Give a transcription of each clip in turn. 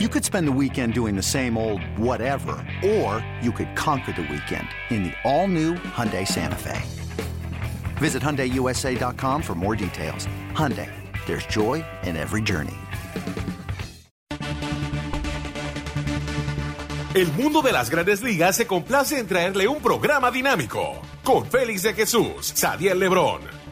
You could spend the weekend doing the same old whatever, or you could conquer the weekend in the all-new Hyundai Santa Fe. Visit HyundaiUSA.com for more details. Hyundai, there's joy in every journey. El mundo de las grandes ligas se complace en traerle un programa dinámico con Félix de Jesús, Sadiel Lebrón,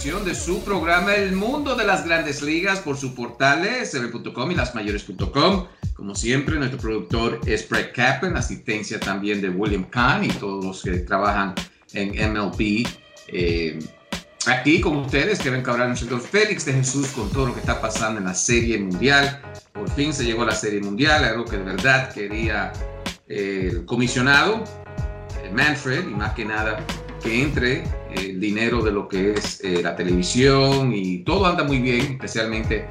Emisión de su programa El Mundo de las Grandes Ligas por su portales cb.com y lasmayores.com. Como siempre, nuestro productor es Brett Kaplan, asistencia también de William Kahn y todos los que trabajan en MLB. Eh, aquí con ustedes, Kevin Cabral, señor Félix de Jesús, con todo lo que está pasando en la Serie Mundial. Por fin se llegó a la Serie Mundial, algo que de verdad quería eh, el comisionado Manfred y más que nada que entre el dinero de lo que es eh, la televisión y todo anda muy bien, especialmente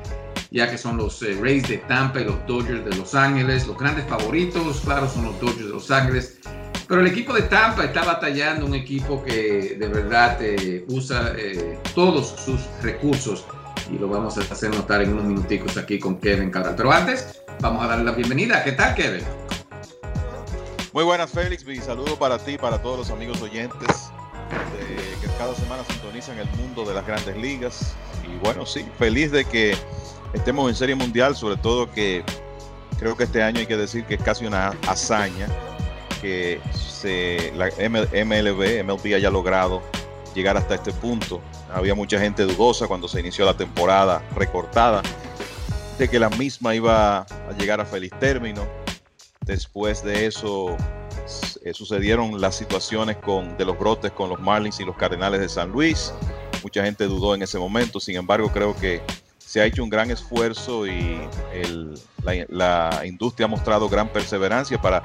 ya que son los eh, Rays de Tampa y los Dodgers de Los Ángeles. Los grandes favoritos, claro, son los Dodgers de Los Ángeles. Pero el equipo de Tampa está batallando, un equipo que de verdad eh, usa todos sus recursos y lo vamos a hacer notar en unos minuticos aquí con Kevin Cabral. Pero antes, vamos a darle la bienvenida. ¿Qué tal, Kevin? Muy buenas, Félix. Mi saludo para ti, para todos los amigos oyentes que cada semana sintonizan el mundo de las grandes ligas. Y bueno, sí, feliz de que estemos en Serie Mundial, sobre todo que creo que este año hay que decir que es casi una hazaña que se, la MLB, MLB haya logrado llegar hasta este punto. Había mucha gente dudosa cuando se inició la temporada recortada de que la misma iba a llegar a feliz término. Después de eso eh, sucedieron las situaciones con, de los brotes con los Marlins y los Cardenales de San Luis. Mucha gente dudó en ese momento, sin embargo creo que se ha hecho un gran esfuerzo y la, la, industria ha mostrado gran perseverancia para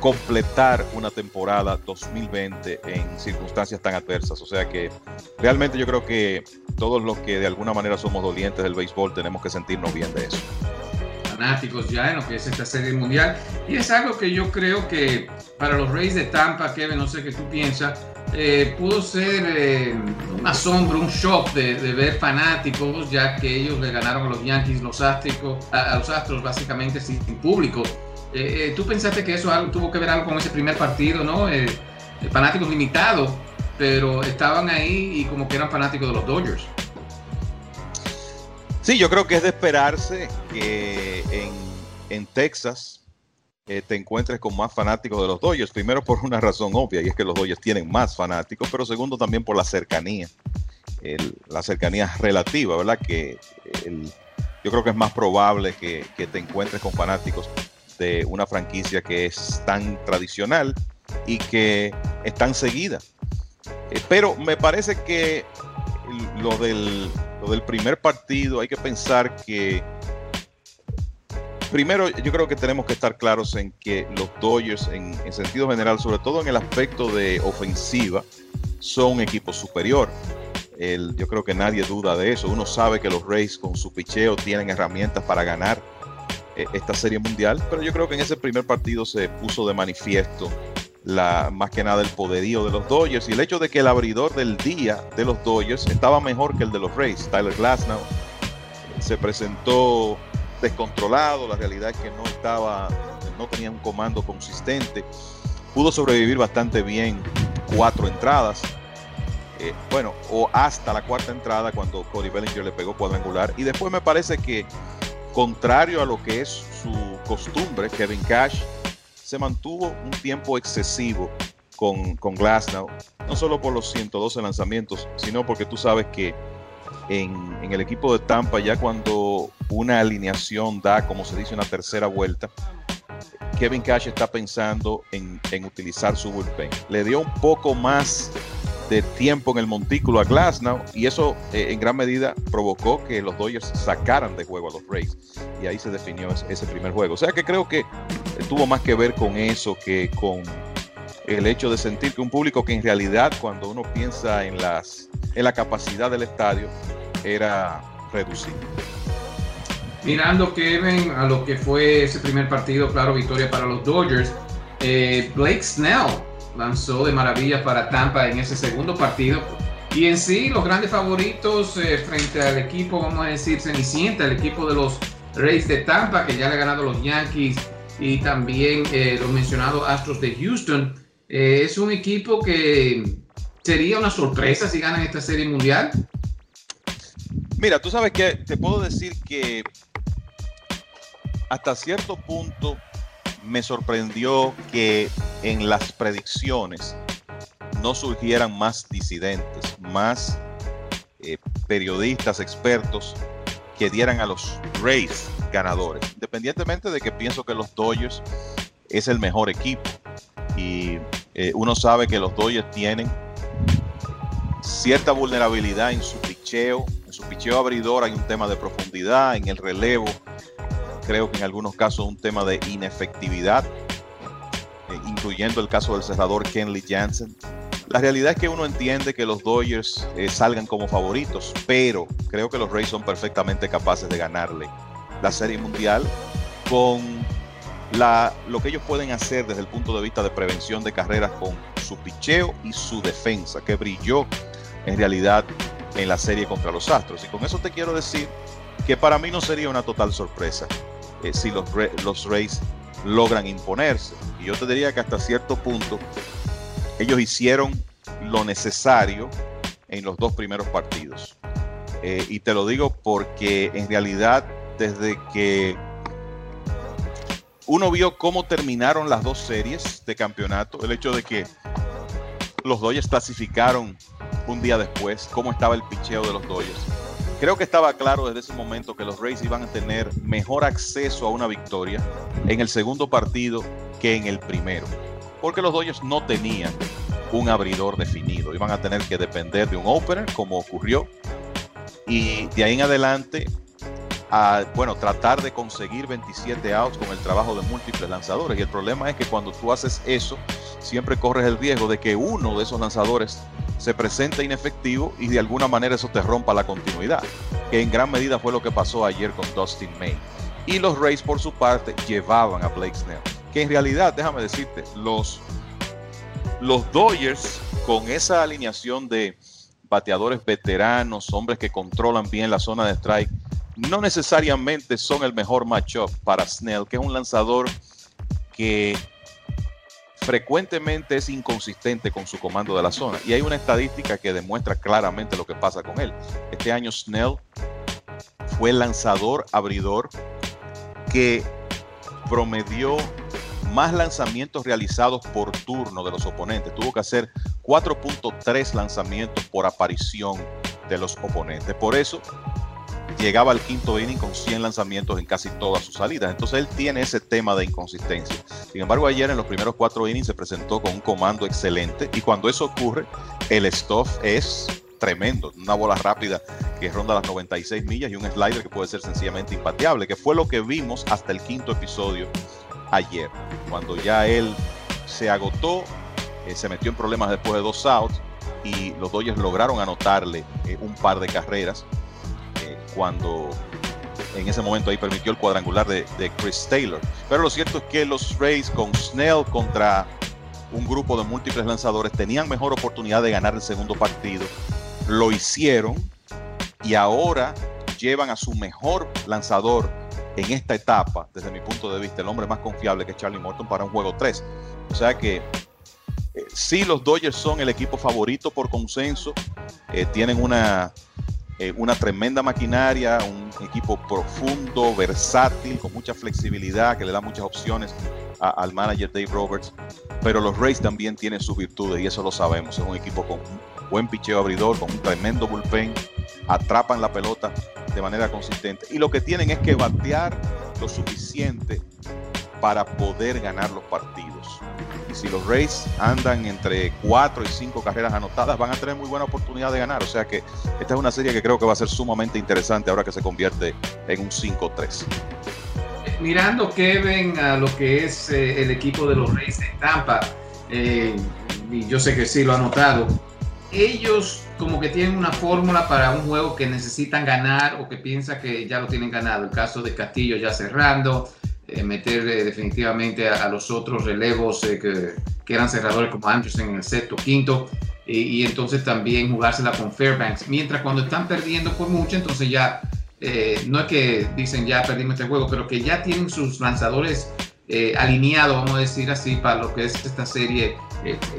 completar una temporada 2020 en circunstancias tan adversas. O sea que realmente yo creo que todos los que de alguna manera somos dolientes del béisbol tenemos que sentirnos bien de eso fanáticos ya en lo que es esta serie mundial. Y es algo que yo creo que para los Reyes de Tampa, Kevin, no sé qué tú piensas, eh, pudo ser eh, un asombro, un shock de, ver fanáticos, ya que ellos le ganaron a los Yankees, los Astros, a, los Astros básicamente sin, público. Eh, ¿Tú pensaste que eso algo, tuvo que ver algo con ese primer partido, no? fanáticos limitados, pero estaban ahí y como que eran fanáticos de los Dodgers. Sí, yo creo que es de esperarse que en, Texas eh, te encuentres con más fanáticos de los Dodgers. Primero por una razón obvia, y es que los Dodgers tienen más fanáticos, pero segundo también por la cercanía, la cercanía relativa, ¿verdad? Que yo creo que es más probable que, te encuentres con fanáticos de una franquicia que es tan tradicional y que es tan seguida. Eh, pero me parece que lo del del primer partido, hay que pensar que primero yo creo que tenemos que estar claros en que los Dodgers en, sentido general, sobre todo en el aspecto de ofensiva, son un equipo superior. El, yo creo que nadie duda de eso. Uno sabe que los Rays con su picheo tienen herramientas para ganar eh, esta serie mundial, pero yo creo que en ese primer partido se puso de manifiesto la, más que nada el poderío de los Dodgers y el hecho de que el abridor del día de los Dodgers estaba mejor que el de los Rays. Tyler Glasnow se presentó descontrolado, la realidad es que no estaba, no tenía un comando consistente. Pudo sobrevivir bastante bien cuatro entradas. Eh, bueno, o hasta la cuarta entrada cuando Cody Bellinger le pegó cuadrangular. Y después me parece que, contrario a lo que es su costumbre, Kevin Cash se mantuvo un tiempo excesivo con, con Glasnow, no solo por los 112 lanzamientos, sino porque tú sabes que en, el equipo de Tampa, ya cuando una alineación da, como se dice, una tercera vuelta, Kevin Cash está pensando en, utilizar su bullpen. Le dio un poco más de tiempo en el montículo a Glasnow y eso eh, en gran medida provocó que los Dodgers sacaran de juego a los Rays y ahí se definió ese, primer juego. O sea que creo que tuvo más que ver con eso que con el hecho de sentir que un público que en realidad cuando uno piensa en las en la capacidad del estadio era reducido. Mirando Kevin a lo que fue ese primer partido, claro, victoria para los Dodgers. Eh, Blake Snell lanzó de maravilla para Tampa en ese segundo partido. Y en sí, los grandes favoritos eh, frente al equipo, vamos a decir, Cenicienta, el equipo de los Rays de Tampa, que ya le ha ganado los Yankees y también eh, los mencionados Astros de Houston. es un equipo que sería una sorpresa si ganan esta serie mundial. Mira, tú sabes que te puedo decir que hasta cierto punto me sorprendió que en las predicciones no surgieran más disidentes, más eh, periodistas, expertos que dieran a los Rays ganadores, independientemente de que pienso que los Dodgers es el mejor equipo y eh, uno sabe que los Dodgers tienen cierta vulnerabilidad en su picheo, en su picheo abridor hay un tema de profundidad, en el relevo creo que en algunos casos un tema de inefectividad, eh, incluyendo el caso del cerrador Kenley Jansen. La realidad es que uno entiende que los Dodgers eh, salgan como favoritos, pero creo que los Rays son perfectamente capaces de ganarle la Serie Mundial con la, lo que ellos pueden hacer desde el punto de vista de prevención de carreras con su picheo y su defensa, que brilló en realidad en la serie contra los Astros. Y con eso te quiero decir que para mí no sería una total sorpresa eh, si los, los Rays logran imponerse. Y yo te diría que hasta cierto punto ellos hicieron lo necesario en los dos primeros partidos. Eh, y te lo digo porque en realidad desde que uno vio cómo terminaron las dos series de campeonato, el hecho de que los Dodgers clasificaron un día después, cómo estaba el picheo de los Dodgers Creo que estaba claro desde ese momento que los Rays iban a tener mejor acceso a una victoria en el segundo partido que en el primero, porque los Dodgers no tenían un abridor definido, iban a tener que depender de un opener como ocurrió y de ahí en adelante a, bueno, tratar de conseguir 27 outs con el trabajo de múltiples lanzadores. Y el problema es que cuando tú haces eso, siempre corres el riesgo de que uno de esos lanzadores se presenta inefectivo y de alguna manera eso te rompa la continuidad, que en gran medida fue lo que pasó ayer con Dustin May. Y los Rays por su parte llevaban a Blake Snell, que en realidad, déjame decirte, los, los Dodgers con esa alineación de bateadores veteranos, hombres que controlan bien la zona de strike, no necesariamente son el mejor matchup para Snell, que es un lanzador que frecuentemente es inconsistente con su comando de la zona. Y hay una estadística que demuestra claramente lo que pasa con él. Este año Snell fue el lanzador abridor que promedió más lanzamientos realizados por turno de los oponentes. Tuvo que hacer 4.3 lanzamientos por aparición de los oponentes. Por eso llegaba al quinto inning con 100 lanzamientos en casi todas sus salidas. Entonces él tiene ese tema de inconsistencia. Sin embargo, ayer en los primeros cuatro innings se presentó con un comando excelente y cuando eso ocurre, el stuff es tremendo. Una bola rápida que ronda las 96 millas y un slider que puede ser sencillamente impateable, que fue lo que vimos hasta el quinto episodio ayer, cuando ya él se agotó, eh, se metió en problemas después de dos outs y los Dodgers lograron anotarle eh, un par de carreras cuando en ese momento ahí permitió el cuadrangular de, Chris Taylor. Pero lo cierto es que los Rays con Snell contra un grupo de múltiples lanzadores tenían mejor oportunidad de ganar el segundo partido. Lo hicieron y ahora llevan a su mejor lanzador en esta etapa, desde mi punto de vista, el hombre más confiable que Charlie Morton para un juego 3. O sea que eh, sí, los Dodgers son el equipo favorito por consenso, eh, tienen una eh, una tremenda maquinaria, un equipo profundo, versátil, con mucha flexibilidad, que le da muchas opciones al manager Dave Roberts. Pero los Rays también tienen sus virtudes y eso lo sabemos. Es un equipo con un buen picheo abridor, con un tremendo bullpen, atrapan la pelota de manera consistente. Y lo que tienen es que batear lo suficiente para poder ganar los partidos. Y si los Rays andan entre 4 y 5 carreras anotadas, van a tener muy buena oportunidad de ganar. O sea que esta es una serie que creo que va a ser sumamente interesante ahora que se convierte en un 5-3. Mirando, Kevin, a lo que es eh, el equipo de los Rays de Tampa, eh, y yo sé que sí lo ha notado, ellos como que tienen una fórmula para un juego que necesitan ganar o que piensa que ya lo tienen ganado. El caso de Castillo ya cerrando, eh, meter eh, definitivamente a, los otros relevos eh, que, eran cerradores como Anderson en el sexto, quinto, y entonces también jugársela con Fairbanks. Mientras cuando están perdiendo por mucho, entonces ya no es que dicen ya perdimos este juego, pero que ya tienen sus lanzadores alineados, vamos a decir así, para lo que es esta serie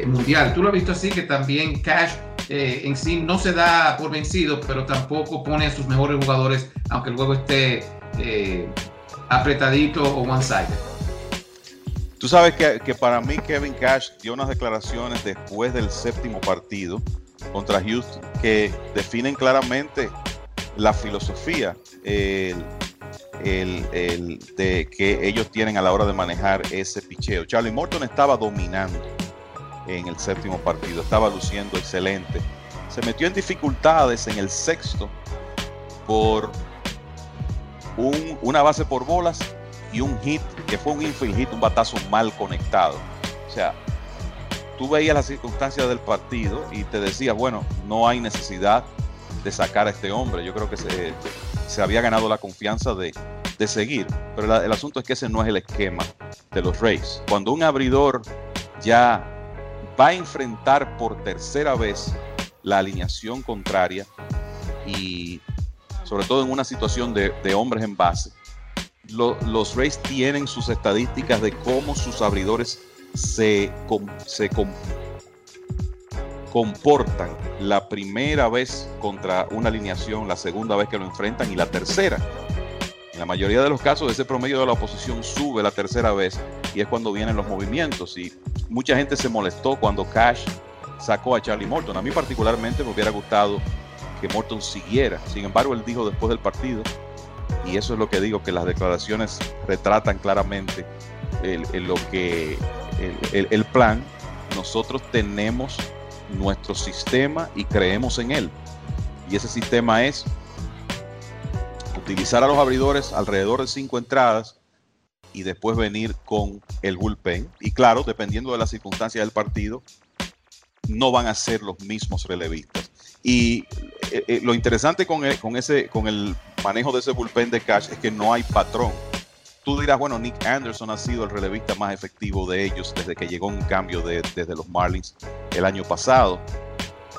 mundial. Tú lo has visto así, que también Cash en sí no se da por vencido, pero tampoco pone a sus mejores jugadores, aunque el juego esté apretadito o one-sided. Tú sabes que, para mí Kevin Cash dio unas declaraciones después del séptimo partido contra Houston que definen claramente la filosofía el, de que ellos tienen a la hora de manejar ese picheo. Charlie Morton estaba dominando en el séptimo partido, estaba luciendo excelente. Se metió en dificultades en el sexto por una base por bolas y un hit, que fue un infield hit, un batazo mal conectado. O sea, tú veías las circunstancias del partido y te decías, bueno, no hay necesidad de sacar a este hombre. Yo creo que se, se había ganado la confianza de, de seguir. Pero el asunto es que ese no es el esquema de los Rays. Cuando un abridor ya va a enfrentar por tercera vez la alineación contraria y sobre todo en una situación de, hombres en base, los Rays tienen sus estadísticas de cómo sus abridores se, comportan la primera vez contra una alineación, la segunda vez que lo enfrentan y la tercera. En la mayoría de los casos ese promedio de la oposición sube la tercera vez y es cuando vienen los movimientos y mucha gente se molestó cuando Cash sacó a Charlie Morton. A mí particularmente me hubiera gustado que Morton siguiera. Sin embargo, él dijo después del partido, y eso es lo que digo, que las declaraciones retratan claramente el, lo que el, plan. Nosotros tenemos nuestro sistema y creemos en él. Y ese sistema es utilizar a los abridores alrededor de cinco entradas y después venir con el bullpen. Y claro, dependiendo de las circunstancias del partido, no van a ser los mismos relevistas. Y eh, eh, lo interesante con, el, con, ese, con el manejo de ese bullpen de cash es que no hay patrón. Tú dirás, bueno, Nick Anderson ha sido el relevista más efectivo de ellos desde que llegó un cambio de, desde los Marlins el año pasado.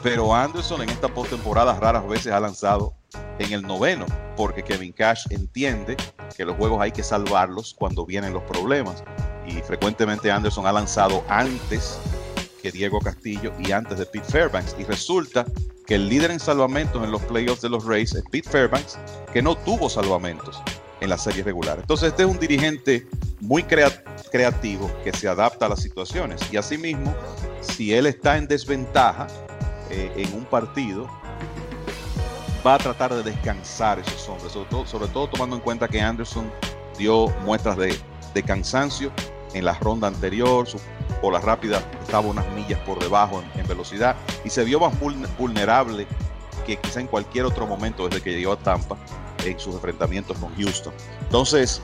Pero Anderson en esta postemporada raras veces ha lanzado en el noveno, porque Kevin Cash entiende que los juegos hay que salvarlos cuando vienen los problemas. Y frecuentemente Anderson ha lanzado antes que Diego Castillo y antes de Pete Fairbanks. Y resulta que el líder en salvamentos en los playoffs de los Rays es Pete Fairbanks, que no tuvo salvamentos en la serie regular. Entonces este es un dirigente muy creativo que se adapta a las situaciones. Y asimismo, si él está en desventaja eh, en un partido, va a tratar de descansar esos hombres, sobre todo, tomando en cuenta que Anderson dio muestras de cansancio en la ronda anterior, su bola rápida estaba unas millas por debajo en, velocidad y se vio más vulnerable que quizá en cualquier otro momento desde que llegó a Tampa en sus enfrentamientos con Houston. Entonces,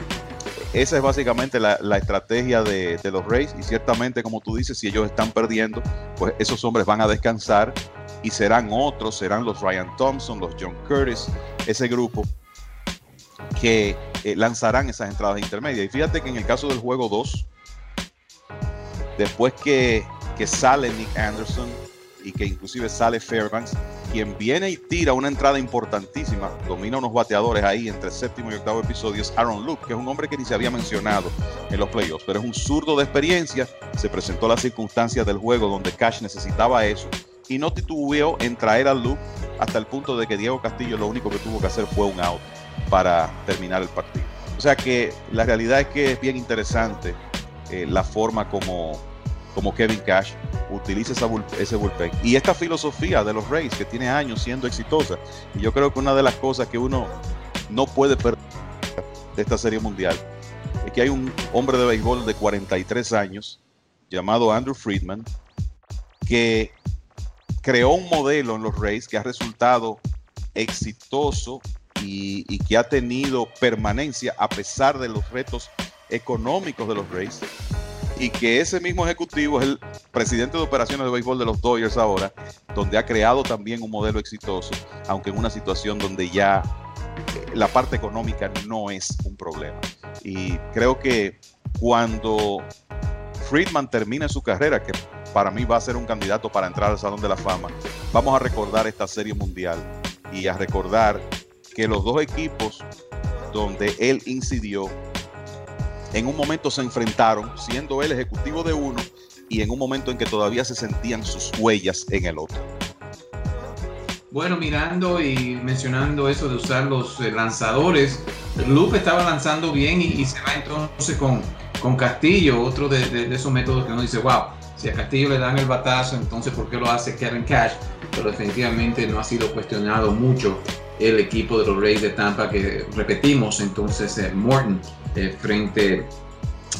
esa es básicamente la, estrategia de, de, los Rays y ciertamente, como tú dices, si ellos están perdiendo, pues esos hombres van a descansar y serán otros, serán los Ryan Thompson, los John Curtis, ese grupo que eh, lanzarán esas entradas intermedias. Y fíjate que en el caso del juego 2, Después que, sale Nick Anderson y que inclusive sale Fairbanks, quien viene y tira una entrada importantísima, domina unos bateadores ahí entre séptimo y octavo episodio, es Aaron Luke, que es un hombre que ni se había mencionado en los playoffs, pero es un zurdo de experiencia. Se presentó la circunstancia del juego donde Cash necesitaba eso y no titubeó en traer al loop hasta el punto de que Diego Castillo lo único que tuvo que hacer fue un out para terminar el partido. O sea que la realidad es que es bien interesante eh, la forma como, como Kevin Cash utiliza ese bullpen. Y esta filosofía de los Rays que tiene años siendo exitosa. Y yo creo que una de las cosas que uno no puede perder de esta serie mundial es que hay un hombre de béisbol de 43 años llamado Andrew Friedman que creó un modelo en los Rays que ha resultado exitoso y, que ha tenido permanencia a pesar de los retos económicos de los Rays y que ese mismo ejecutivo es el presidente de operaciones de béisbol de los Dodgers ahora, donde ha creado también un modelo exitoso, aunque en una situación donde ya eh, la parte económica no es un problema. Y creo que cuando Friedman termine su carrera, que para mí va a ser un candidato para entrar al Salón de la Fama, vamos a recordar esta serie mundial y a recordar que los dos equipos donde él incidió en un momento se enfrentaron, siendo él ejecutivo de uno y en un momento en que todavía se sentían sus huellas en el otro. Bueno, mirando y mencionando eso de usar los eh, lanzadores, Lupe estaba lanzando bien y, se va entonces con, con Castillo, otro de, esos métodos que uno dice, wow, si a Castillo le dan el batazo, entonces ¿por qué lo hace Kevin Cash? Pero definitivamente no ha sido cuestionado mucho el equipo de los Rays de Tampa, que repetimos entonces eh, Morton eh, frente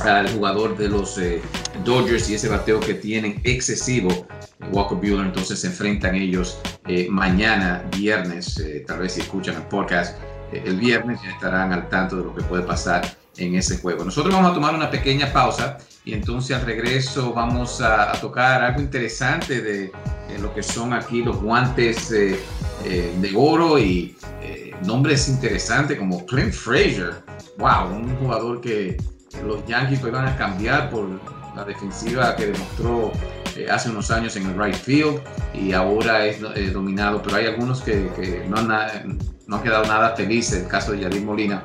al jugador de los eh, Dodgers y ese bateo que tienen excesivo. Walker Buehler, entonces se enfrentan ellos mañana, viernes, tal vez si escuchan el podcast el viernes ya estarán al tanto de lo que puede pasar en ese juego. Nosotros vamos a tomar una pequeña pausa y entonces al regreso vamos a, tocar algo interesante de, lo que son aquí los guantes de oro y eh, nombres interesantes como Clint Frazier. Wow, un jugador que los Yankees van a cambiar por la defensiva que demostró eh, hace unos años en el right field y ahora es eh, dominado, pero hay algunos que, no, han, no quedado nada felices. El caso de Yadir Molina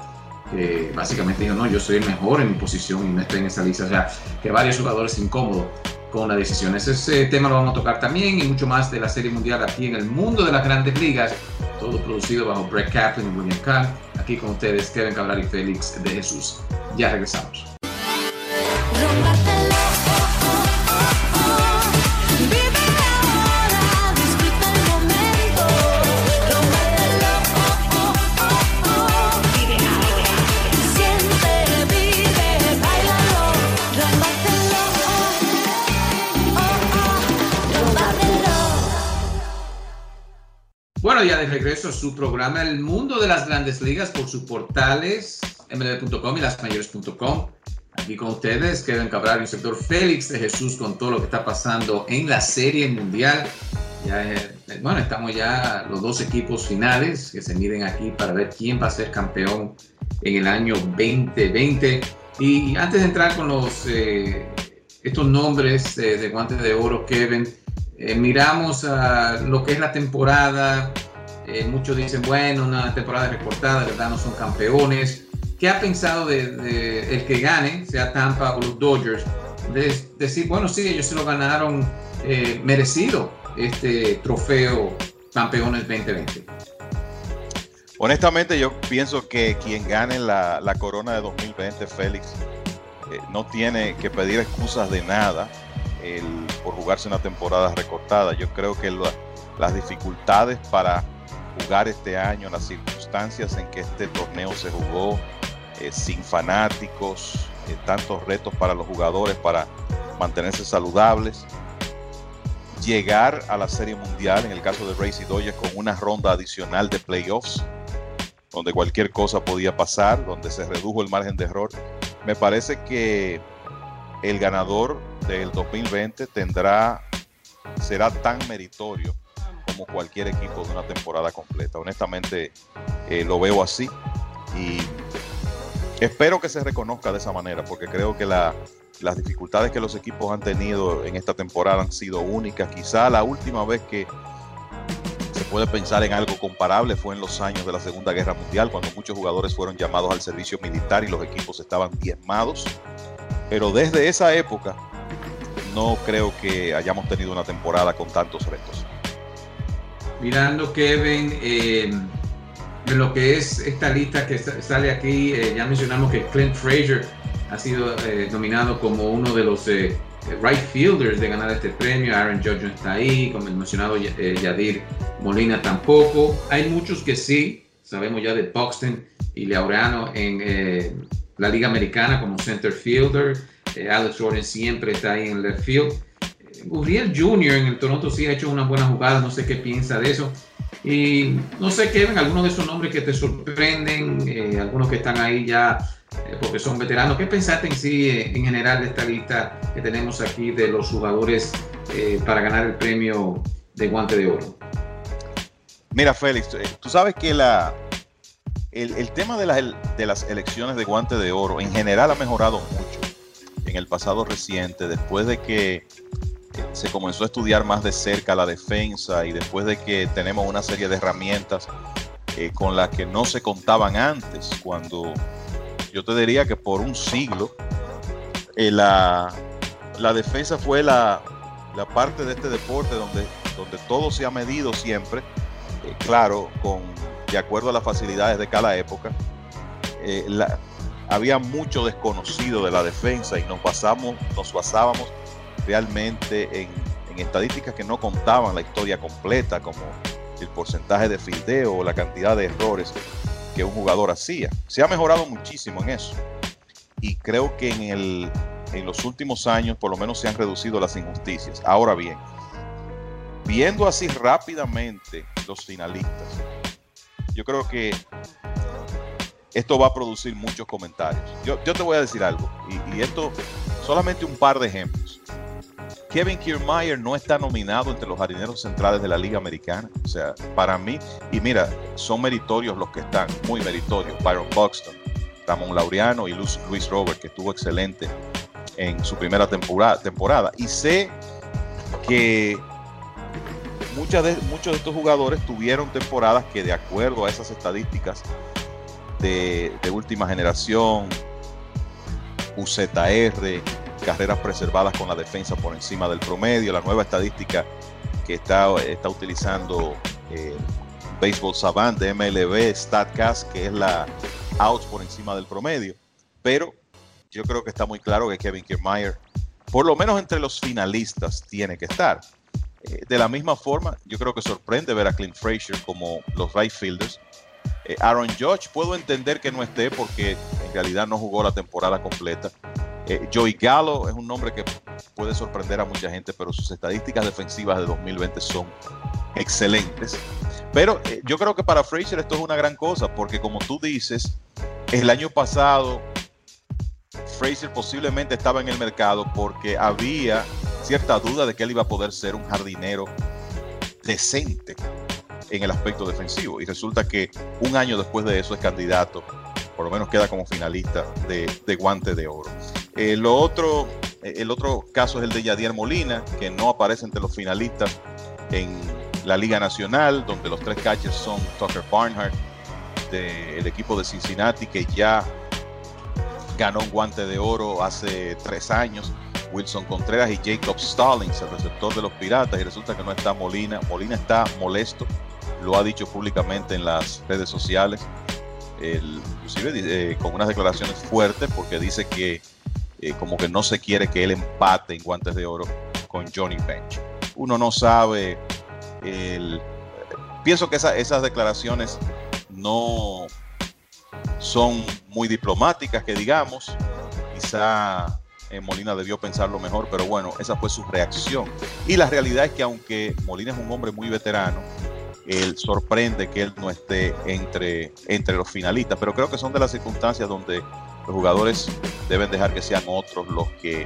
que básicamente dijo, no, yo soy el mejor en mi posición y no estoy en esa lista. O sea, que varios jugadores incómodos con la decisión. Ese, tema lo vamos a tocar también y mucho más de la Serie Mundial aquí en el mundo de las grandes ligas. Todo producido bajo Brett Kaplan y William Kahn. Aquí con ustedes Kevin Cabral y Félix de Jesús. Ya regresamos. Bueno, ya de regreso a su programa El Mundo de las Grandes Ligas por sus portales mlb.com y lasmayores.com. Aquí con ustedes, Kevin Cabral el sector Félix de Jesús con todo lo que está pasando en la Serie Mundial. Ya, eh, bueno, estamos ya los dos equipos finales que se miden aquí para ver quién va a ser campeón en el año 2020. Y antes de entrar con los eh, estos nombres eh, de guantes de oro, Kevin, eh, miramos a lo que es la temporada, eh, muchos dicen, bueno, una temporada recortada, ¿verdad? No son campeones. ¿Qué ha pensado de, el que gane, sea Tampa o los Dodgers? De, decir, bueno, sí, ellos se lo ganaron eh, merecido este trofeo campeones 2020. Honestamente, yo pienso que quien gane la, la corona de 2020, Félix, no tiene que pedir excusas de nada por jugarse una temporada recortada. Yo creo que las dificultades para jugar este año, las circunstancias en que este torneo se jugó, eh, sin fanáticos, eh, tantos retos para los jugadores para mantenerse saludables, llegar a la Serie Mundial, en el caso de Race y Dodgers, con una ronda adicional de playoffs, donde cualquier cosa podía pasar, donde se redujo el margen de error. Me parece que el ganador del 2020 tendrá, será tan meritorio cualquier equipo de una temporada completa. Honestamente eh, lo veo así y espero que se reconozca de esa manera porque creo que las dificultades que los equipos han tenido en esta temporada han sido únicas. Quizá la última vez que se puede pensar en algo comparable fue en los años de la Segunda Guerra Mundial, cuando muchos jugadores fueron llamados al servicio militar y los equipos estaban diezmados. Pero desde esa época no creo que hayamos tenido una temporada con tantos retos. Mirando, Kevin, eh, de lo que es esta lista que sale aquí, eh, ya mencionamos que Clint Frazier ha sido eh, nominado como uno de los right fielders de ganar este premio. Aaron Judge está ahí, como el mencionado Yadir Molina tampoco. Hay muchos que sí, sabemos ya de Buxton y Laureano en la Liga Americana como center fielder. Alex Jordan siempre está ahí en left field. Uriel Jr. en el Toronto sí ha hecho una buena jugada, no sé qué piensa de eso. Y no sé, Kevin, algunos de esos nombres que te sorprenden, eh, algunos que están ahí ya eh, porque son veteranos. ¿Qué pensaste en sí, eh, en general, de esta lista que tenemos aquí de los jugadores para ganar el premio de guante de oro? Mira, Félix, tú sabes que la, el, tema de las, de las elecciones de guante de oro en general ha mejorado mucho en el pasado reciente, después de que se comenzó a estudiar más de cerca la defensa y después de que tenemos una serie de herramientas eh, con las que no se contaban antes, cuando yo te diría que por un siglo eh, la, defensa fue la, parte de este deporte donde, donde todo se ha medido siempre, eh, claro, con, de acuerdo a las facilidades de cada época. había mucho desconocido de la defensa y nos, basamos, nos basábamos realmente en, estadísticas que no contaban la historia completa, como el porcentaje de fildeo o la cantidad de errores que un jugador hacía. Se ha mejorado muchísimo en eso. Y creo que en, el, en los últimos años por lo menos se han reducido las injusticias. Ahora bien, viendo así rápidamente los finalistas, yo creo que esto va a producir muchos comentarios. Yo, te voy a decir algo, y esto solamente un par de ejemplos. Kevin Kiermaier no está nominado entre los jardineros centrales de la Liga Americana. O sea, para mí, y mira, son meritorios los que están, muy meritorios. Byron Buxton, Ramón Laureano y Luis Robert, que estuvo excelente en su primera temporada. temporada. Y sé que muchas muchos de estos jugadores tuvieron temporadas que, de acuerdo a esas estadísticas de, de última generación, UZR, carreras preservadas con la defensa por encima del promedio, la nueva estadística que está, está utilizando eh, Baseball Savant de MLB, StatCast, que es la outs por encima del promedio. Pero yo creo que está muy claro que Kevin Kiermaier, por lo menos entre los finalistas, tiene que estar. Eh, de la misma forma, yo creo que sorprende ver a Clint Frazier como los right fielders. Eh, Aaron Judge, puedo entender que no esté porque en realidad no jugó la temporada completa. Eh, Joey Gallo es un nombre que puede sorprender a mucha gente, pero sus estadísticas defensivas de 2020 son excelentes. Pero eh, yo creo que para Frazier esto es una gran cosa, porque como tú dices, el año pasado Frazier posiblemente estaba en el mercado porque había cierta duda de que él iba a poder ser un jardinero decente en el aspecto defensivo. Y resulta que un año después de eso es candidato, por lo menos queda como finalista de guante de oro. Eh, lo otro, eh, el otro caso es el de Yadier Molina, que no aparece entre los finalistas en la Liga Nacional, donde los tres catchers son Tucker Barnhart del equipo de Cincinnati, que ya ganó un guante de oro hace tres años. Wilson Contreras y Jacob Stallings, el receptor de los Piratas, y resulta que no está Molina. Molina está molesto, lo ha dicho públicamente en las redes sociales, inclusive eh, con unas declaraciones fuertes, porque dice que eh, como que no se quiere que él empate en guantes de oro con Johnny Bench. Uno no sabe, pienso que esas declaraciones no son muy diplomáticas, que digamos, quizá eh, Molina debió pensarlo mejor, pero bueno, esa fue su reacción. Y la realidad es que aunque Molina es un hombre muy veterano, él sorprende que él no esté entre, entre los finalistas, pero creo que son de las circunstancias donde los jugadores deben dejar que sean otros los que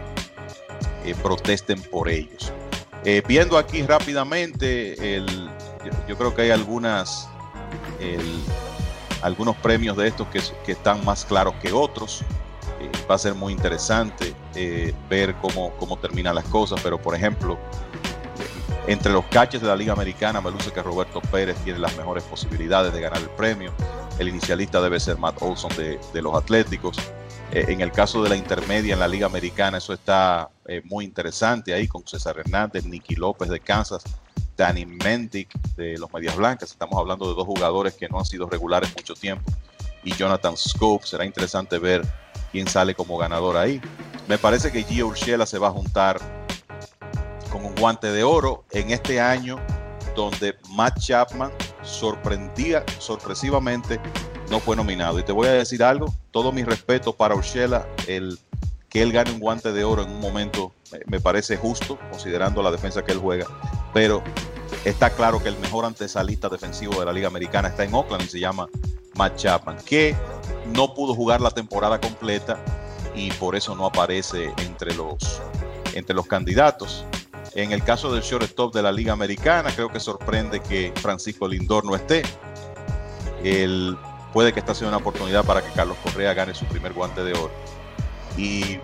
eh, protesten por ellos. Eh, viendo aquí rápidamente, yo, creo que hay algunas, algunos premios de estos que, están más claros que otros. Eh, va a ser muy interesante ver cómo, cómo terminan las cosas, pero por ejemplo, entre los catches de la Liga Americana, me luce que Roberto Pérez tiene las mejores posibilidades de ganar el premio. El inicialista debe ser Matt Olson de, los Atléticos. Eh, en el caso de la intermedia en la Liga Americana, eso está eh, muy interesante ahí con César Hernández, Nicky López de Kansas, Danny Mendick de los Medias Blancas. Estamos hablando de dos jugadores que no han sido regulares mucho tiempo. Y Jonathan Scope, será interesante ver quién sale como ganador ahí. Me parece que Gio Urshela se va a juntar con un guante de oro en este año donde Matt Chapman sorprendía, sorpresivamente no fue nominado. Y te voy a decir algo, todo mi respeto para Urshela, el que él gane un guante de oro en un momento me parece justo, considerando la defensa que él juega, pero está claro que el mejor antesalista defensivo de la Liga Americana está en Oakland y se llama Matt Chapman, que no pudo jugar la temporada completa y por eso no aparece entre los, entre los candidatos. En el caso del shortstop de la Liga Americana, creo que sorprende que Francisco Lindor no esté. Él puede que esta sea una oportunidad para que Carlos Correa gane su primer guante de oro. Y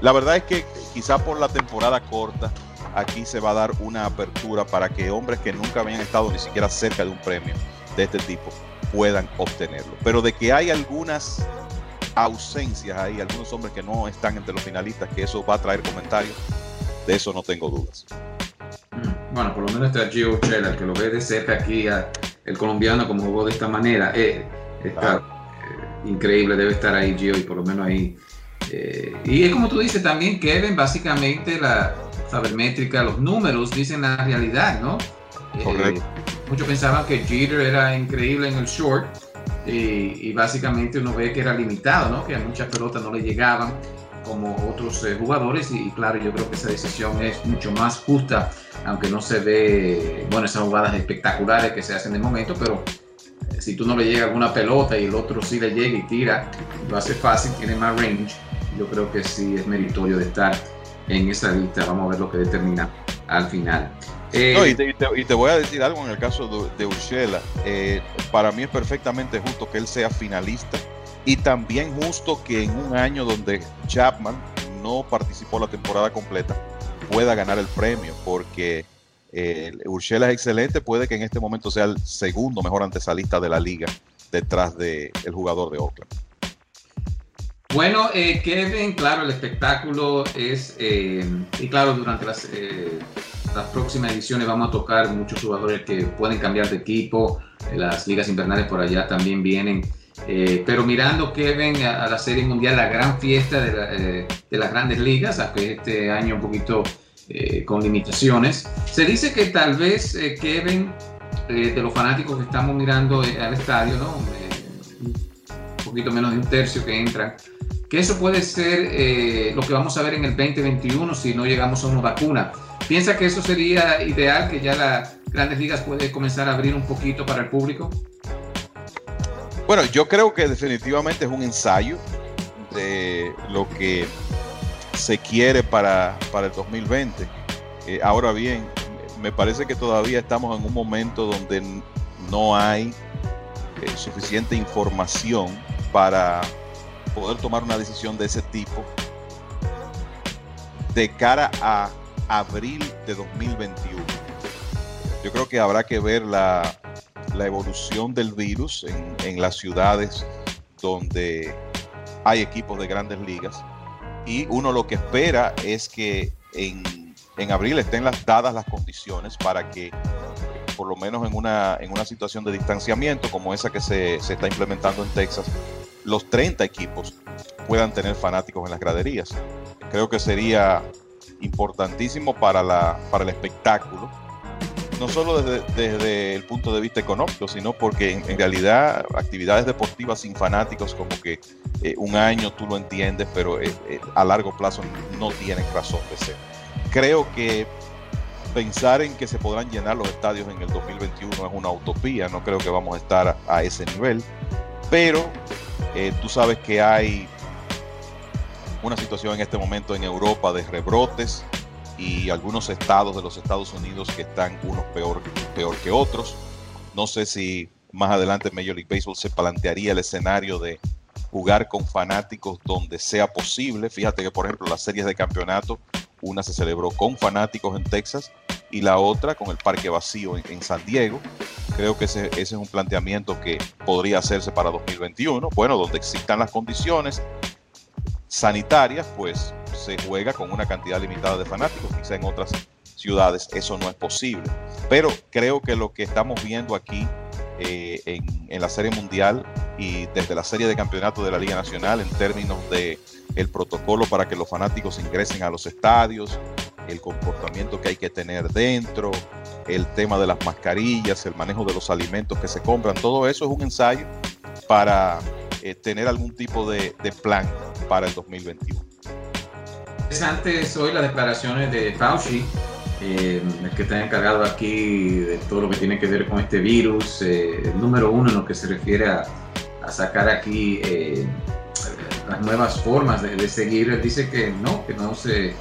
la verdad es que quizá por la temporada corta, aquí se va a dar una apertura para que hombres que nunca habían estado ni siquiera cerca de un premio de este tipo puedan obtenerlo. Pero de que hay algunas ausencias ahí, algunos hombres que no están entre los finalistas, que eso va a traer comentarios, de eso no tengo dudas. Mm, bueno, por lo menos está Gio Chela, que lo ve de cerca aquí, el colombiano como jugó de esta manera. Eh, está eh, increíble, debe estar ahí Gio y por lo menos ahí. Eh, y es como tú dices también, Kevin, básicamente la sabermétrica, los números dicen la realidad, ¿no? Correcto. muchos pensaban que Jeter era increíble en el short y, básicamente uno ve que era limitado, ¿no? Que a muchas pelotas no le llegaban como otros eh, jugadores y, claro, yo creo que esa decisión es mucho más justa, aunque no se ve, bueno, esas jugadas espectaculares que se hacen de momento, pero eh, si tú no le llega alguna pelota y el otro sí le llega y tira, lo hace fácil, tiene más range, yo creo que sí es meritorio de estar en esa lista, vamos a ver lo que determina al final. Eh, y, te, voy a decir algo en el caso de, Urshela. Eh, para mí es perfectamente justo que él sea finalista y también justo que en un año donde Chapman no participó la temporada completa pueda ganar el premio porque eh, Urshela es excelente, puede que en este momento sea el segundo mejor antesalista de la liga detrás del el jugador de Oakland. Bueno, Kevin, claro, el espectáculo es, y claro, durante las las próximas ediciones vamos a tocar muchos jugadores que pueden cambiar de equipo, las ligas invernales por allá también vienen. Eh, pero mirando, Kevin, a, a, la Serie Mundial, la gran fiesta de, eh, de las grandes ligas, aunque este año un poquito eh, con limitaciones, se dice que tal vez, Kevin, de los fanáticos que estamos mirando al estadio, ¿no? un poquito menos de un tercio que entran, que eso puede ser lo que vamos a ver en el 2021 si no llegamos a una vacuna. ¿Piensa que eso sería ideal, que ya las grandes ligas puede comenzar a abrir un poquito para el público? Bueno, yo creo que definitivamente es un ensayo de lo que se quiere para, para el 2020. Eh, ahora bien, me parece que todavía estamos en un momento donde no hay eh, suficiente información para poder tomar una decisión de ese tipo de cara a abril de 2021. Yo creo que habrá que ver la, evolución del virus en, las ciudades donde hay equipos de grandes ligas. Y uno lo que espera es que en, abril estén las, dadas las condiciones para que, por lo menos en una, en una situación de distanciamiento como esa que se, se está implementando en Texas, los 30 equipos puedan tener fanáticos en las graderías. Creo que sería importantísimo para, la, para el espectáculo, no solo desde, el punto de vista económico, sino porque en, realidad actividades deportivas sin fanáticos como que eh, un año tú lo entiendes, pero eh, eh, a largo plazo no tienen razón de ser. Creo que pensar en que se podrán llenar los estadios en el 2021 es una utopía, no creo que vamos a estar a, ese nivel, pero tú sabes que hay una situación en este momento en Europa de rebrotes y algunos estados de los Estados Unidos que están unos peor, peor que otros. No sé si más adelante Major League Baseball se plantearía el escenario de jugar con fanáticos donde sea posible. Fíjate que, por ejemplo, las series de campeonato, una se celebró con fanáticos en Texas y la otra con el parque vacío en, San Diego. Creo que ese, ese, es un planteamiento que podría hacerse para 2021. Bueno, donde existan las condiciones, sanitarias, pues se juega con una cantidad limitada de fanáticos. Quizá en otras ciudades eso no es posible. Pero creo que lo que estamos viendo aquí eh, en, la Serie Mundial y desde la Serie de Campeonato de la Liga Nacional en términos de el protocolo para que los fanáticos ingresen a los estadios, el comportamiento que hay que tener dentro, el tema de las mascarillas, el manejo de los alimentos que se compran, todo eso es un ensayo para eh, tener algún tipo de, plan para el 2021. Interesantes hoy las declaraciones de Fauci, eh, el que está encargado aquí de todo lo que tiene que ver con este virus, eh, el número uno en lo que se refiere a, sacar aquí las nuevas formas de, de, seguir, él dice que no, que no se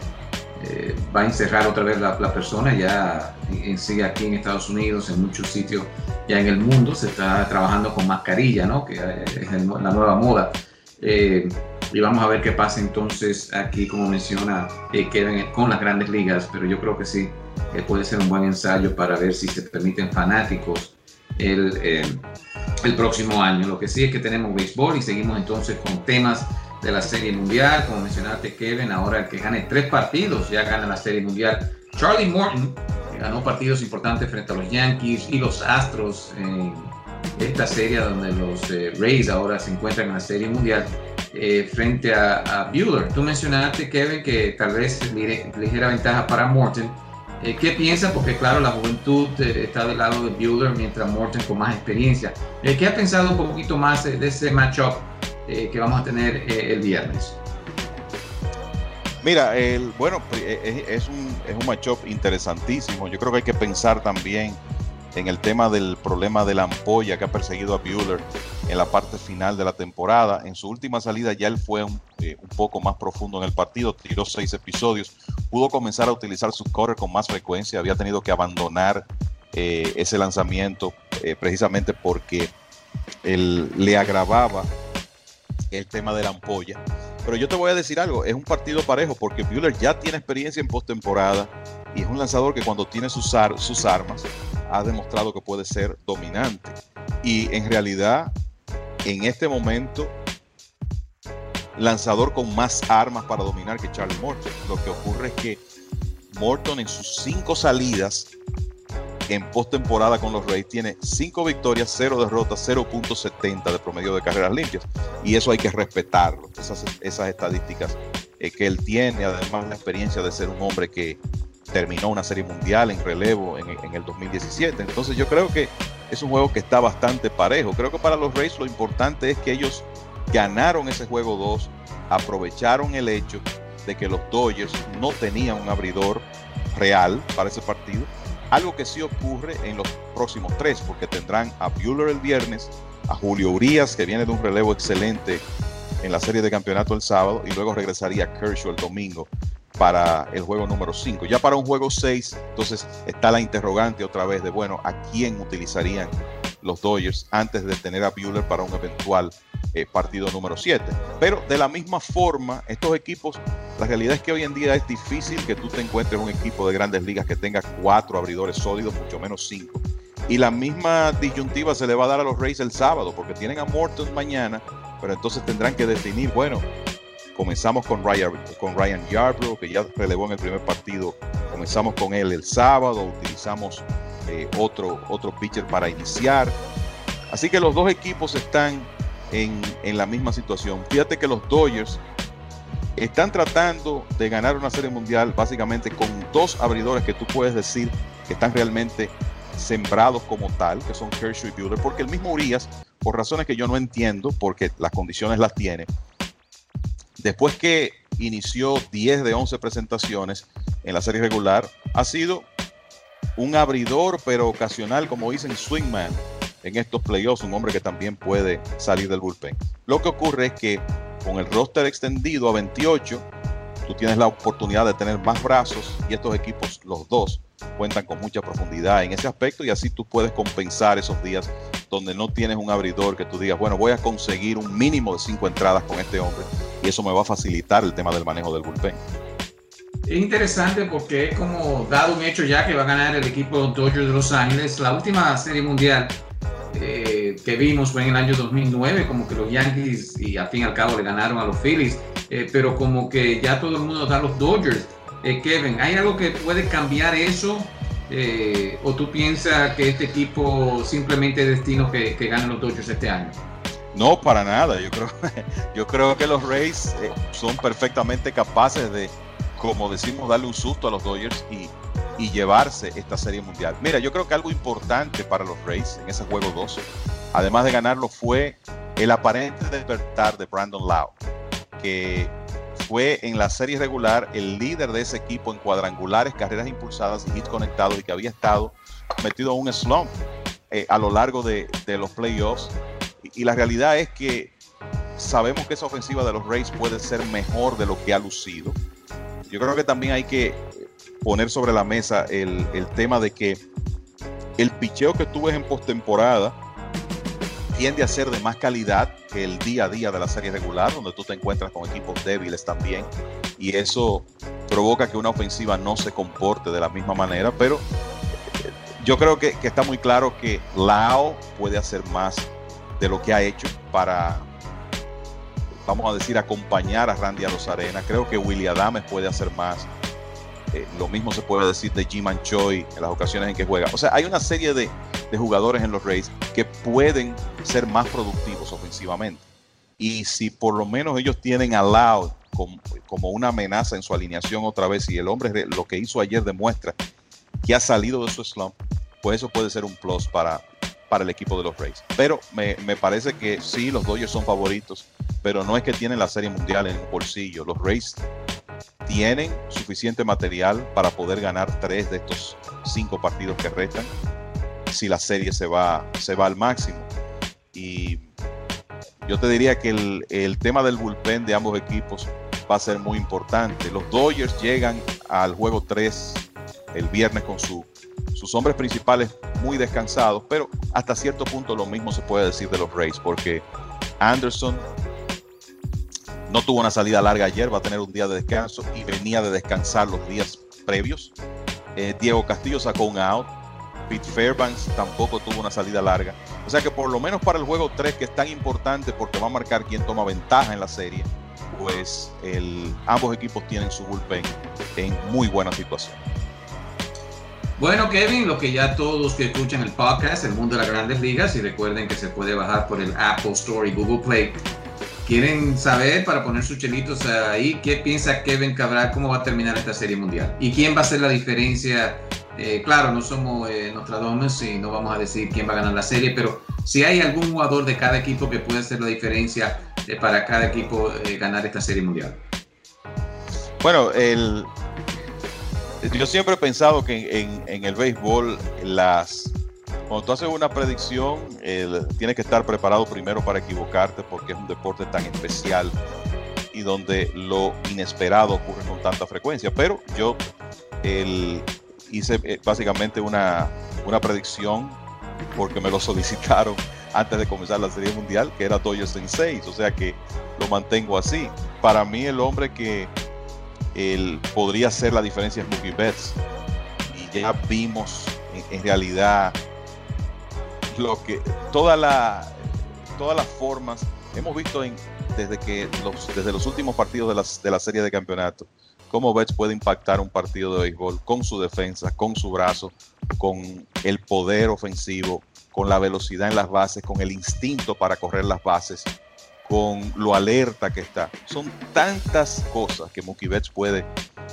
eh, va a encerrar otra vez la, persona ya en, sí aquí en Estados Unidos, en muchos sitios ya en el mundo se está trabajando con mascarilla, ¿no? que es la nueva moda. Eh, y vamos a ver qué pasa entonces aquí, como menciona eh, Kevin, con las grandes ligas, pero yo creo que sí, puede ser un buen ensayo para ver si se permiten fanáticos el, el próximo año. Lo que sí es que tenemos béisbol y seguimos entonces con temas de la Serie Mundial. Como mencionaste, Kevin, ahora el que gane tres partidos ya gana la Serie Mundial. Charlie Morton, ganó partidos importantes frente a los Yankees y los Astros esta serie donde los eh, Rays ahora se encuentran en la Serie Mundial. Eh, frente a, a, Bueller. Tú mencionaste, Kevin, que tal vez ligera ventaja para Morton. Eh, ¿Qué piensas? Porque claro, la juventud está del lado de Bueller, mientras Morton con más experiencia. ¿Qué ha pensado un poquito más de ese matchup eh, que vamos a tener eh, el viernes? Mira, el, bueno, eh, es un, es un matchup interesantísimo. Yo creo que hay que pensar también en el tema del problema de la ampolla que ha perseguido a Bueller en la parte final de la temporada. En su última salida ya él fue un, poco más profundo en el partido, tiró seis episodios, pudo comenzar a utilizar su correr con más frecuencia, había tenido que abandonar ese lanzamiento precisamente porque él le agravaba el tema de la ampolla. Pero yo te voy a decir algo, es un partido parejo porque Bueller ya tiene experiencia en postemporada y es un lanzador que cuando tiene sus, sus armas ha demostrado que puede ser dominante. Y en realidad, en este momento, lanzador con más armas para dominar que Charlie Morton. Lo que ocurre es que Morton en sus cinco salidas en postemporada con los Rays tiene 5 victorias, 0 derrotas, 0.70 de promedio de carreras limpias. Y eso hay que respetarlo, esas, estadísticas eh, que él tiene, además la experiencia de ser un hombre que terminó una serie mundial en relevo en, en el 2017. Entonces yo creo que es un juego que está bastante parejo. Creo que para los Rays lo importante es que ellos ganaron ese juego 2, aprovecharon el hecho de que los Dodgers no tenían un abridor real para ese partido algo que sí ocurre en los próximos tres, porque tendrán a Bueller el viernes, a Julio Urias, que viene de un relevo excelente en la serie de campeonato el sábado, y luego regresaría Kershaw el domingo para el juego número 5. Ya para un juego 6, entonces está la interrogante otra vez de, bueno, ¿a quién utilizarían los Dodgers antes de tener a Bueller para un eventual eh, partido número 7. Pero de la misma forma, estos equipos, la realidad es que hoy en día es difícil que tú te encuentres un equipo de grandes ligas que tenga cuatro abridores sólidos, mucho menos cinco. Y la misma disyuntiva se le va a dar a los Rays el sábado, porque tienen a Morton mañana, pero entonces tendrán que definir, bueno, comenzamos con Ryan, con Ryan Yarbrough, que ya relevó en el primer partido, comenzamos con él el sábado, utilizamos eh, otro, otro pitcher para iniciar. Así que los dos equipos están en, la misma situación. Fíjate que los Dodgers están tratando de ganar una serie mundial básicamente con dos abridores que tú puedes decir que están realmente sembrados como tal, que son Kershaw y Buehler, porque el mismo Urias, por razones que yo no entiendo, porque las condiciones las tiene, después que inició 10 de 11 presentaciones en la serie regular, ha sido un abridor, pero ocasional, como dicen, swingman en estos playoffs, un hombre que también puede salir del bullpen. Lo que ocurre es que con el roster extendido a 28, tú tienes la oportunidad de tener más brazos y estos equipos, los dos, cuentan con mucha profundidad en ese aspecto y así tú puedes compensar esos días donde no tienes un abridor que tú digas, bueno, voy a conseguir un mínimo de cinco entradas con este hombre y eso me va a facilitar el tema del manejo del bullpen. Es interesante porque es como dado un hecho ya que va a ganar el equipo Dodgers de Los Ángeles. La última serie mundial eh, que vimos fue en el año 2009, como que los Yankees y al fin y al cabo le ganaron a los Phillies. pero como que ya todo el mundo da los Dodgers. Kevin, ¿hay algo que puede cambiar eso? ¿O tú piensas que este equipo simplemente es destino que, que ganen los Dodgers este año? No, para nada. Yo creo, yo creo que los Rays son perfectamente capaces de, como decimos, darle un susto a los Dodgers y, y llevarse esta serie mundial. Mira, yo creo que algo importante para los Rays en ese juego 12, además de ganarlo, fue el aparente despertar de Brandon Lau, que fue en la serie regular el líder de ese equipo en cuadrangulares, carreras impulsadas y hits conectados y que había estado metido en un slump eh, a lo largo de, de los playoffs. Y, y la realidad es que sabemos que esa ofensiva de los Rays puede ser mejor de lo que ha lucido. Yo creo que también hay que poner sobre la mesa el, el tema de que el picheo que tú ves en postemporada tiende a ser de más calidad que el día a día de la serie regular, donde tú te encuentras con equipos débiles también, y eso provoca que una ofensiva no se comporte de la misma manera, pero yo creo que, que está muy claro que Lao puede hacer más de lo que ha hecho para, vamos a decir, acompañar a Randy a los Arena. Creo que Willie Adames puede hacer más. Eh, lo mismo se puede decir de Jim Choi en las ocasiones en que juega. O sea, hay una serie de, de jugadores en los Rays que pueden ser más productivos ofensivamente. Y si por lo menos ellos tienen a Loud como, como, una amenaza en su alineación otra vez, y el hombre lo que hizo ayer demuestra que ha salido de su slump, pues eso puede ser un plus para, para el equipo de los Rays. Pero me, me, parece que sí, los Dodgers son favoritos, pero no es que tienen la Serie Mundial en el bolsillo. Los Rays tienen suficiente material para poder ganar tres de estos cinco partidos que restan si la serie se va, se va al máximo. Y yo te diría que el, el tema del bullpen de ambos equipos va a ser muy importante. Los Dodgers llegan al juego 3 el viernes con su, sus hombres principales muy descansados, pero hasta cierto punto lo mismo se puede decir de los Rays, porque Anderson no tuvo una salida larga ayer, va a tener un día de descanso y venía de descansar los días previos. Eh, Diego Castillo sacó un out. Pete Fairbanks tampoco tuvo una salida larga. O sea que por lo menos para el juego 3, que es tan importante porque va a marcar quién toma ventaja en la serie, pues ambos equipos tienen su bullpen en muy buena situación. Bueno, Kevin, lo que ya todos que escuchan el podcast, el mundo de las grandes ligas, y recuerden que se puede bajar por el Apple Store y Google Play. Quieren saber, para poner sus chelitos ahí, qué piensa Kevin Cabral, cómo va a terminar esta serie mundial y quién va a ser la diferencia. Eh, claro, no somos eh, Nostradamus y no vamos a decir quién va a ganar la serie, pero si hay algún jugador de cada equipo que puede hacer la diferencia eh, para cada equipo eh, ganar esta serie mundial. Bueno, el, yo siempre he pensado que en, en, el béisbol, las, cuando tú haces una predicción, tienes que estar preparado primero para equivocarte porque es un deporte tan especial y donde lo inesperado ocurre con tanta frecuencia. Pero yo hice eh, básicamente una, una predicción porque me lo solicitaron antes de comenzar la Serie Mundial, que era Dodgers en 6, o sea que lo mantengo así. Para mí el hombre que podría ser la diferencia en Mookie Betts. Y ya vimos en, realidad lo que toda la, todas las formas hemos visto en, desde que los, desde los últimos partidos de, las, de la serie de campeonato cómo Betts puede impactar un partido de béisbol con su defensa, con su brazo, con el poder ofensivo, con la velocidad en las bases, con el instinto para correr las bases con lo alerta que está. Son tantas cosas que Mookie Betts puede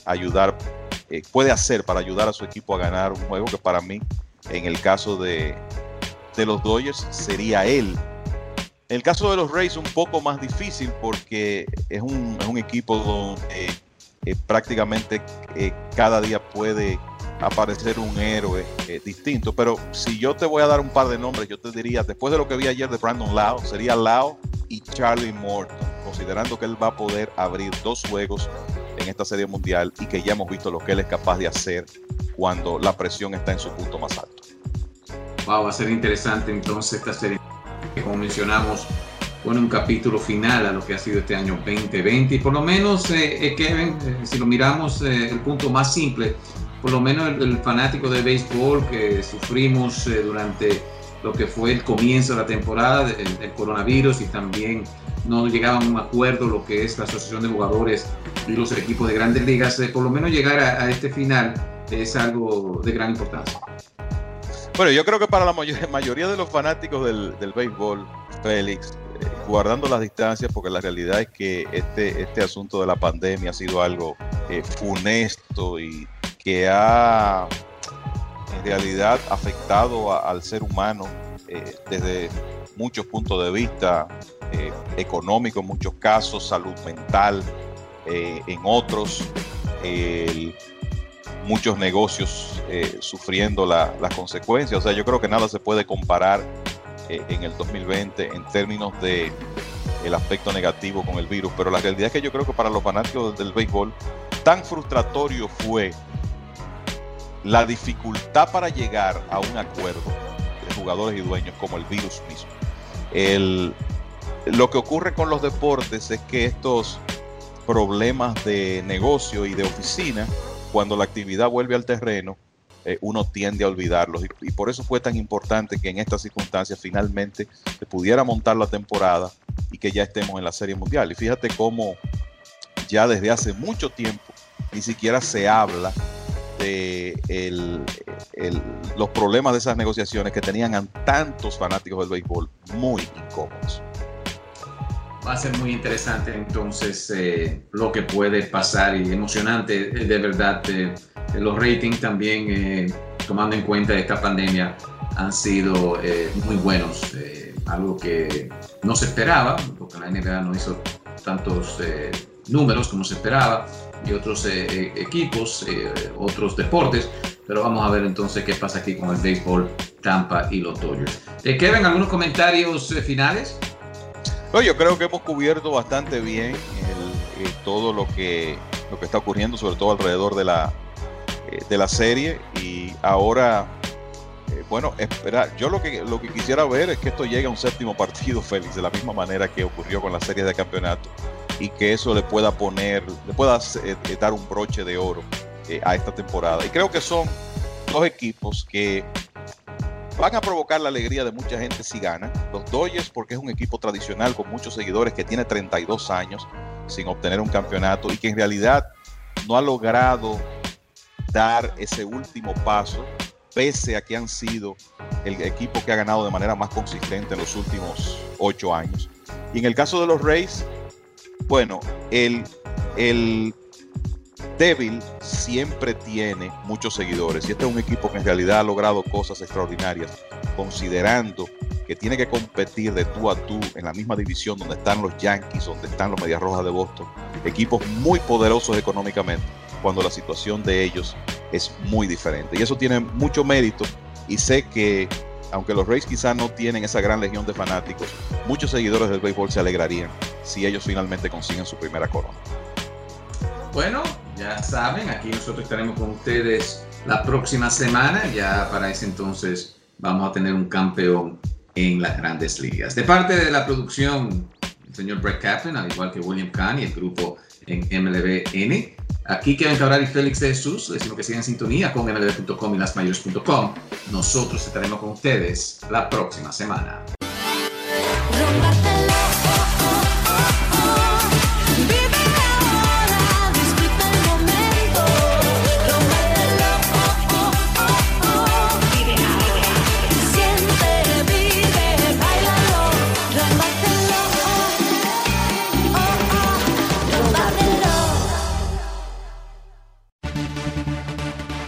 ayudar, eh, puede hacer para ayudar a su equipo a ganar un juego que para mí, en el caso de, de los Dodgers, sería él. En el caso de los Rays, un poco más difícil porque es un, equipo donde eh, prácticamente eh, cada día puede aparecer un héroe eh, distinto. Pero si yo te voy a dar un par de nombres, yo te diría, después de lo que vi ayer de Brandon Lau, sería Lau y Charlie Morton, considerando que él va a poder abrir dos juegos en esta serie mundial y que ya hemos visto lo que él es capaz de hacer cuando la presión está en su punto más alto. Wow, va a ser interesante entonces esta serie, como mencionamos, pone un capítulo final a lo que ha sido este año 2020 y por lo menos, eh, eh, Kevin, eh, si lo miramos eh, el punto más simple, por lo menos el, el fanático de béisbol que sufrimos eh, durante lo que fue el comienzo de la temporada, el, coronavirus y también no llegaban a un acuerdo lo que es la asociación de jugadores y los equipos de grandes ligas. por lo menos llegar a, este final es algo de gran importancia. Bueno, yo creo que para la mayoría de los fanáticos del, del béisbol, Félix, eh, guardando las distancias, porque la realidad es que este, este asunto de la pandemia ha sido algo eh, funesto y que ha en realidad afectado al ser humano eh, desde muchos puntos de vista, eh, económico en muchos casos, salud mental en otros, muchos negocios sufriendo las consecuencias. O sea, yo creo que nada se puede comparar en el 2020 en términos de el aspecto negativo con el virus, pero la realidad es que yo creo que para los fanáticos del béisbol tan frustratorio fue la dificultad para llegar a un acuerdo de jugadores y dueños como el virus mismo. El, lo que ocurre con los deportes es que estos problemas de negocio y de oficina, cuando la actividad vuelve al terreno, eh, uno tiende a olvidarlos. Y, por eso fue tan importante que en estas circunstancias finalmente se pudiera montar la temporada y que ya estemos en la Serie Mundial. Y fíjate cómo ya desde hace mucho tiempo ni siquiera se habla los problemas de esas negociaciones que tenían a tantos fanáticos del béisbol muy incómodos. Va a ser muy interesante entonces eh, lo que puede pasar y emocionante eh, de verdad. Eh, los ratings también, tomando en cuenta esta pandemia, han sido muy buenos. algo que no se esperaba, porque la NBA no hizo tantos números como se esperaba y otros eh, eh, equipos, eh, otros deportes. Pero vamos a ver entonces qué pasa aquí con el béisbol Tampa y los Dodgers. Kevin, ¿algunos comentarios finales? No, yo creo que hemos cubierto bastante bien todo lo que, lo que está ocurriendo, sobre todo alrededor de la, de la serie. Y ahora, bueno, esperar. Yo lo que, lo que quisiera ver es que esto llegue a un séptimo partido, Félix, de la misma manera que ocurrió con la serie de campeonato y que eso le pueda poner, le pueda eh, eh, dar un broche de oro eh, a esta temporada. Y creo que son dos equipos que van a provocar la alegría de mucha gente si ganan. Los Dodgers porque es un equipo tradicional con muchos seguidores que tiene 32 años sin obtener un campeonato y que en realidad no ha logrado dar ese último paso pese a que han sido el equipo que ha ganado de manera más consistente en los últimos ocho años. Y en el caso de los Rays, bueno, el, el débil siempre tiene muchos seguidores y este es un equipo que en realidad ha logrado cosas extraordinarias, considerando que tiene que competir de tú a tú en la misma división donde están los Yankees, donde están los Medias Rojas de Boston, equipos muy poderosos económicamente, cuando la situación de ellos es muy diferente. Y eso tiene mucho mérito y sé que aunque los Rays quizás no tienen esa gran legión de fanáticos, muchos seguidores del béisbol se alegrarían si ellos finalmente consiguen su primera corona. Bueno, ya saben, aquí nosotros estaremos con ustedes la próxima semana. Ya para ese entonces vamos a tener un campeón en las grandes ligas. De parte de la producción, el señor Brett Kaplan, al igual que William Kahn y el grupo en MLBN, Aquí Kevin Cabral y Félix de Jesús, decimos que sigan en sintonía con mlb.com y lasmayores.com. Nosotros estaremos con ustedes la próxima semana.